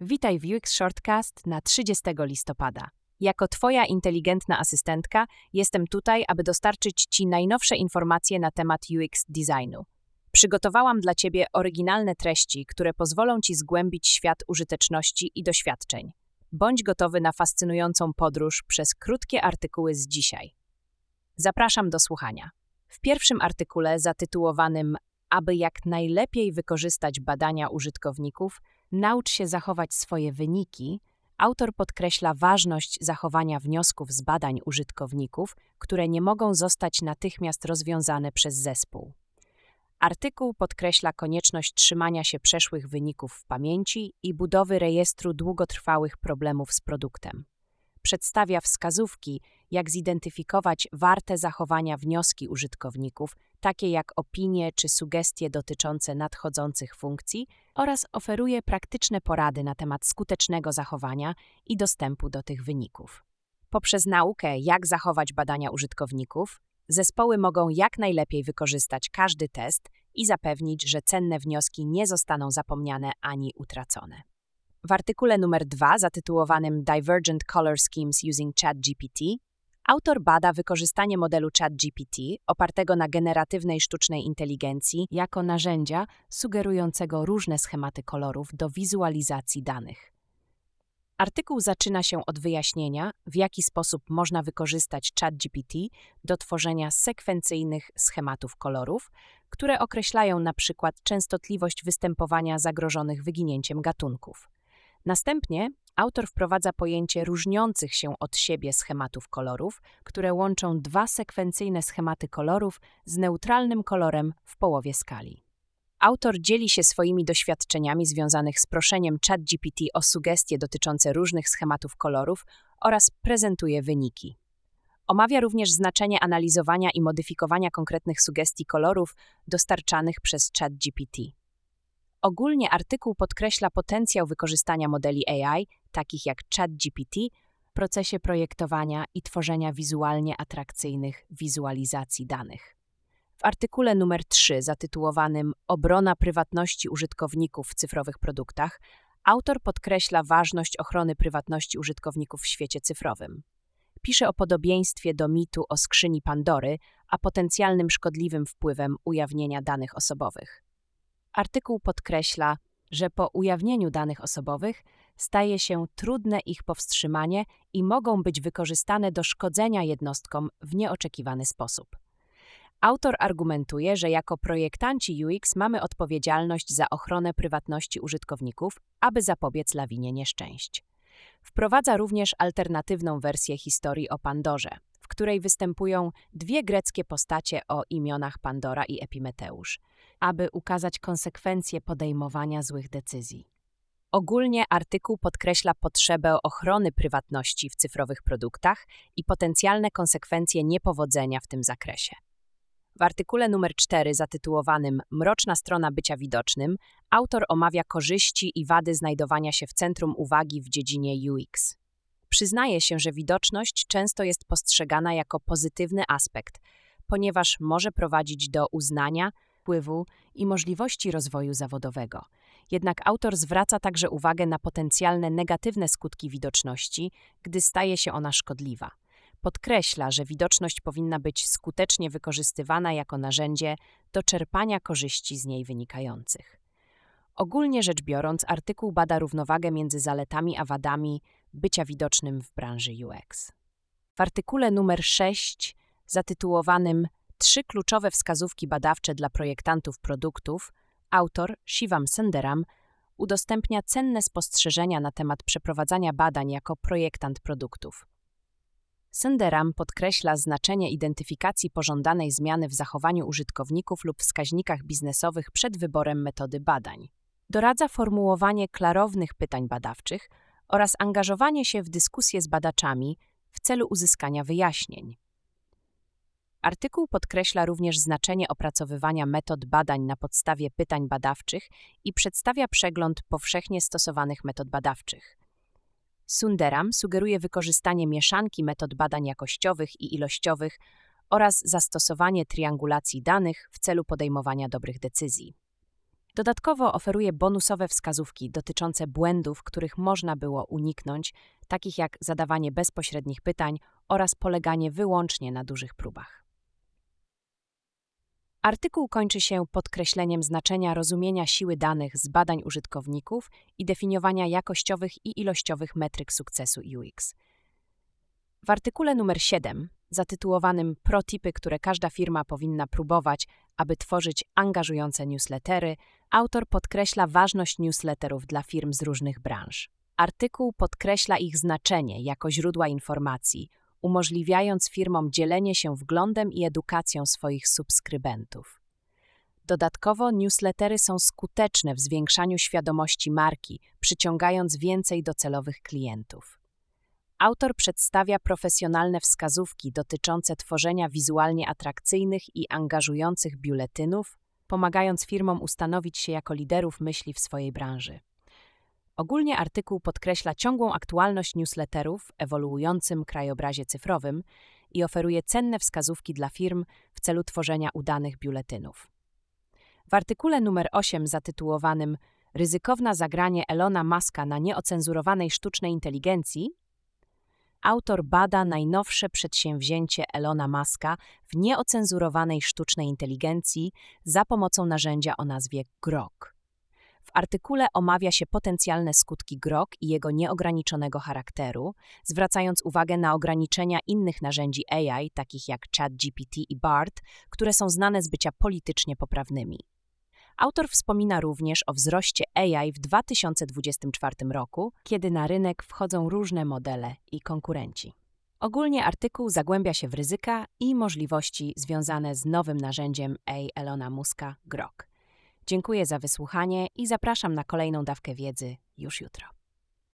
Witaj w UX Shortcast na 30 listopada. Jako Twoja inteligentna asystentka jestem tutaj, aby dostarczyć Ci najnowsze informacje na temat UX designu. Przygotowałam dla Ciebie oryginalne treści, które pozwolą Ci zgłębić świat użyteczności i doświadczeń. Bądź gotowy na fascynującą podróż przez krótkie artykuły z dzisiaj. Zapraszam do słuchania. W pierwszym artykule zatytułowanym Aby jak najlepiej wykorzystać badania użytkowników, naucz się zachować swoje wyniki, autor podkreśla ważność zachowania wniosków z badań użytkowników, które nie mogą zostać natychmiast rozwiązane przez zespół. Artykuł podkreśla konieczność trzymania się przeszłych wyników w pamięci i budowy rejestru długotrwałych problemów z produktem. Przedstawia wskazówki, jak zidentyfikować warte zachowania wnioski użytkowników, takie jak opinie czy sugestie dotyczące nadchodzących funkcji, oraz oferuje praktyczne porady na temat skutecznego zachowania i dostępu do tych wyników. Poprzez naukę, jak zachować badania użytkowników, zespoły mogą jak najlepiej wykorzystać każdy test i zapewnić, że cenne wnioski nie zostaną zapomniane ani utracone. W artykule numer 2 zatytułowanym Divergent Color Schemes Using ChatGPT autor bada wykorzystanie modelu ChatGPT opartego na generatywnej sztucznej inteligencji jako narzędzia sugerującego różne schematy kolorów do wizualizacji danych. Artykuł zaczyna się od wyjaśnienia, w jaki sposób można wykorzystać ChatGPT do tworzenia sekwencyjnych schematów kolorów, które określają przykład częstotliwość występowania zagrożonych wyginięciem gatunków. Następnie autor wprowadza pojęcie różniących się od siebie schematów kolorów, które łączą dwa sekwencyjne schematy kolorów z neutralnym kolorem w połowie skali. Autor dzieli się swoimi doświadczeniami związanymi z proszeniem ChatGPT o sugestie dotyczące różnych schematów kolorów oraz prezentuje wyniki. Omawia również znaczenie analizowania i modyfikowania konkretnych sugestii kolorów dostarczanych przez ChatGPT. Ogólnie artykuł podkreśla potencjał wykorzystania modeli AI, takich jak ChatGPT, w procesie projektowania i tworzenia wizualnie atrakcyjnych wizualizacji danych. W artykule numer 3 zatytułowanym Obrona prywatności użytkowników w cyfrowych produktach autor podkreśla ważność ochrony prywatności użytkowników w świecie cyfrowym. Pisze o podobieństwie do mitu o skrzyni Pandory, a potencjalnym szkodliwym wpływem ujawnienia danych osobowych. Artykuł podkreśla, że po ujawnieniu danych osobowych staje się trudne ich powstrzymanie i mogą być wykorzystane do szkodzenia jednostkom w nieoczekiwany sposób. Autor argumentuje, że jako projektanci UX mamy odpowiedzialność za ochronę prywatności użytkowników, aby zapobiec lawinie nieszczęść. Wprowadza również alternatywną wersję historii o Pandorze, w której występują dwie greckie postacie o imionach Pandora i Epimeteusz, aby ukazać konsekwencje podejmowania złych decyzji. Ogólnie artykuł podkreśla potrzebę ochrony prywatności w cyfrowych produktach i potencjalne konsekwencje niepowodzenia w tym zakresie. W artykule numer 4 zatytułowanym Mroczna strona bycia widocznym autor omawia korzyści i wady znajdowania się w centrum uwagi w dziedzinie UX. Przyznaje się, że widoczność często jest postrzegana jako pozytywny aspekt, ponieważ może prowadzić do uznania, wpływu i możliwości rozwoju zawodowego. Jednak autor zwraca także uwagę na potencjalne negatywne skutki widoczności, gdy staje się ona szkodliwa. Podkreśla, że widoczność powinna być skutecznie wykorzystywana jako narzędzie do czerpania korzyści z niej wynikających. Ogólnie rzecz biorąc, artykuł bada równowagę między zaletami a wadami bycia widocznym w branży UX. W artykule numer 6, zatytułowanym Trzy kluczowe wskazówki badawcze dla projektantów produktów, autor Shivam Sundaram udostępnia cenne spostrzeżenia na temat przeprowadzania badań jako projektant produktów. Sundaram podkreśla znaczenie identyfikacji pożądanej zmiany w zachowaniu użytkowników lub wskaźnikach biznesowych przed wyborem metody badań. Doradza formułowanie klarownych pytań badawczych oraz angażowanie się w dyskusje z badaczami w celu uzyskania wyjaśnień. Artykuł podkreśla również znaczenie opracowywania metod badań na podstawie pytań badawczych i przedstawia przegląd powszechnie stosowanych metod badawczych. Sunderam sugeruje wykorzystanie mieszanki metod badań jakościowych i ilościowych oraz zastosowanie triangulacji danych w celu podejmowania dobrych decyzji. Dodatkowo oferuje bonusowe wskazówki dotyczące błędów, których można było uniknąć, takich jak zadawanie bezpośrednich pytań oraz poleganie wyłącznie na dużych próbach. Artykuł kończy się podkreśleniem znaczenia rozumienia siły danych z badań użytkowników i definiowania jakościowych i ilościowych metryk sukcesu UX. W artykule numer 7, zatytułowanym Protipy, które każda firma powinna próbować, aby tworzyć angażujące newslettery, autor podkreśla ważność newsletterów dla firm z różnych branż. Artykuł podkreśla ich znaczenie jako źródła informacji, umożliwiając firmom dzielenie się wglądem i edukacją swoich subskrybentów. Dodatkowo newslettery są skuteczne w zwiększaniu świadomości marki, przyciągając więcej docelowych klientów. Autor przedstawia profesjonalne wskazówki dotyczące tworzenia wizualnie atrakcyjnych i angażujących biuletynów, pomagając firmom ustanowić się jako liderów myśli w swojej branży. Ogólnie artykuł podkreśla ciągłą aktualność newsletterów w ewoluującym krajobrazie cyfrowym i oferuje cenne wskazówki dla firm w celu tworzenia udanych biuletynów. W artykule numer 8 zatytułowanym Ryzykowna zagranie Elona Muska na nieocenzurowanej sztucznej inteligencji autor bada najnowsze przedsięwzięcie Elona Muska w nieocenzurowanej sztucznej inteligencji za pomocą narzędzia o nazwie Grok. W artykule omawia się potencjalne skutki GROK i jego nieograniczonego charakteru, zwracając uwagę na ograniczenia innych narzędzi AI, takich jak ChatGPT i BART, które są znane z bycia politycznie poprawnymi. Autor wspomina również o wzroście AI w 2024 roku, kiedy na rynek wchodzą różne modele i konkurenci. Ogólnie artykuł zagłębia się w ryzyka i możliwości związane z nowym narzędziem AI Elona Muska Grok. Dziękuję za wysłuchanie i zapraszam na kolejną dawkę wiedzy już jutro.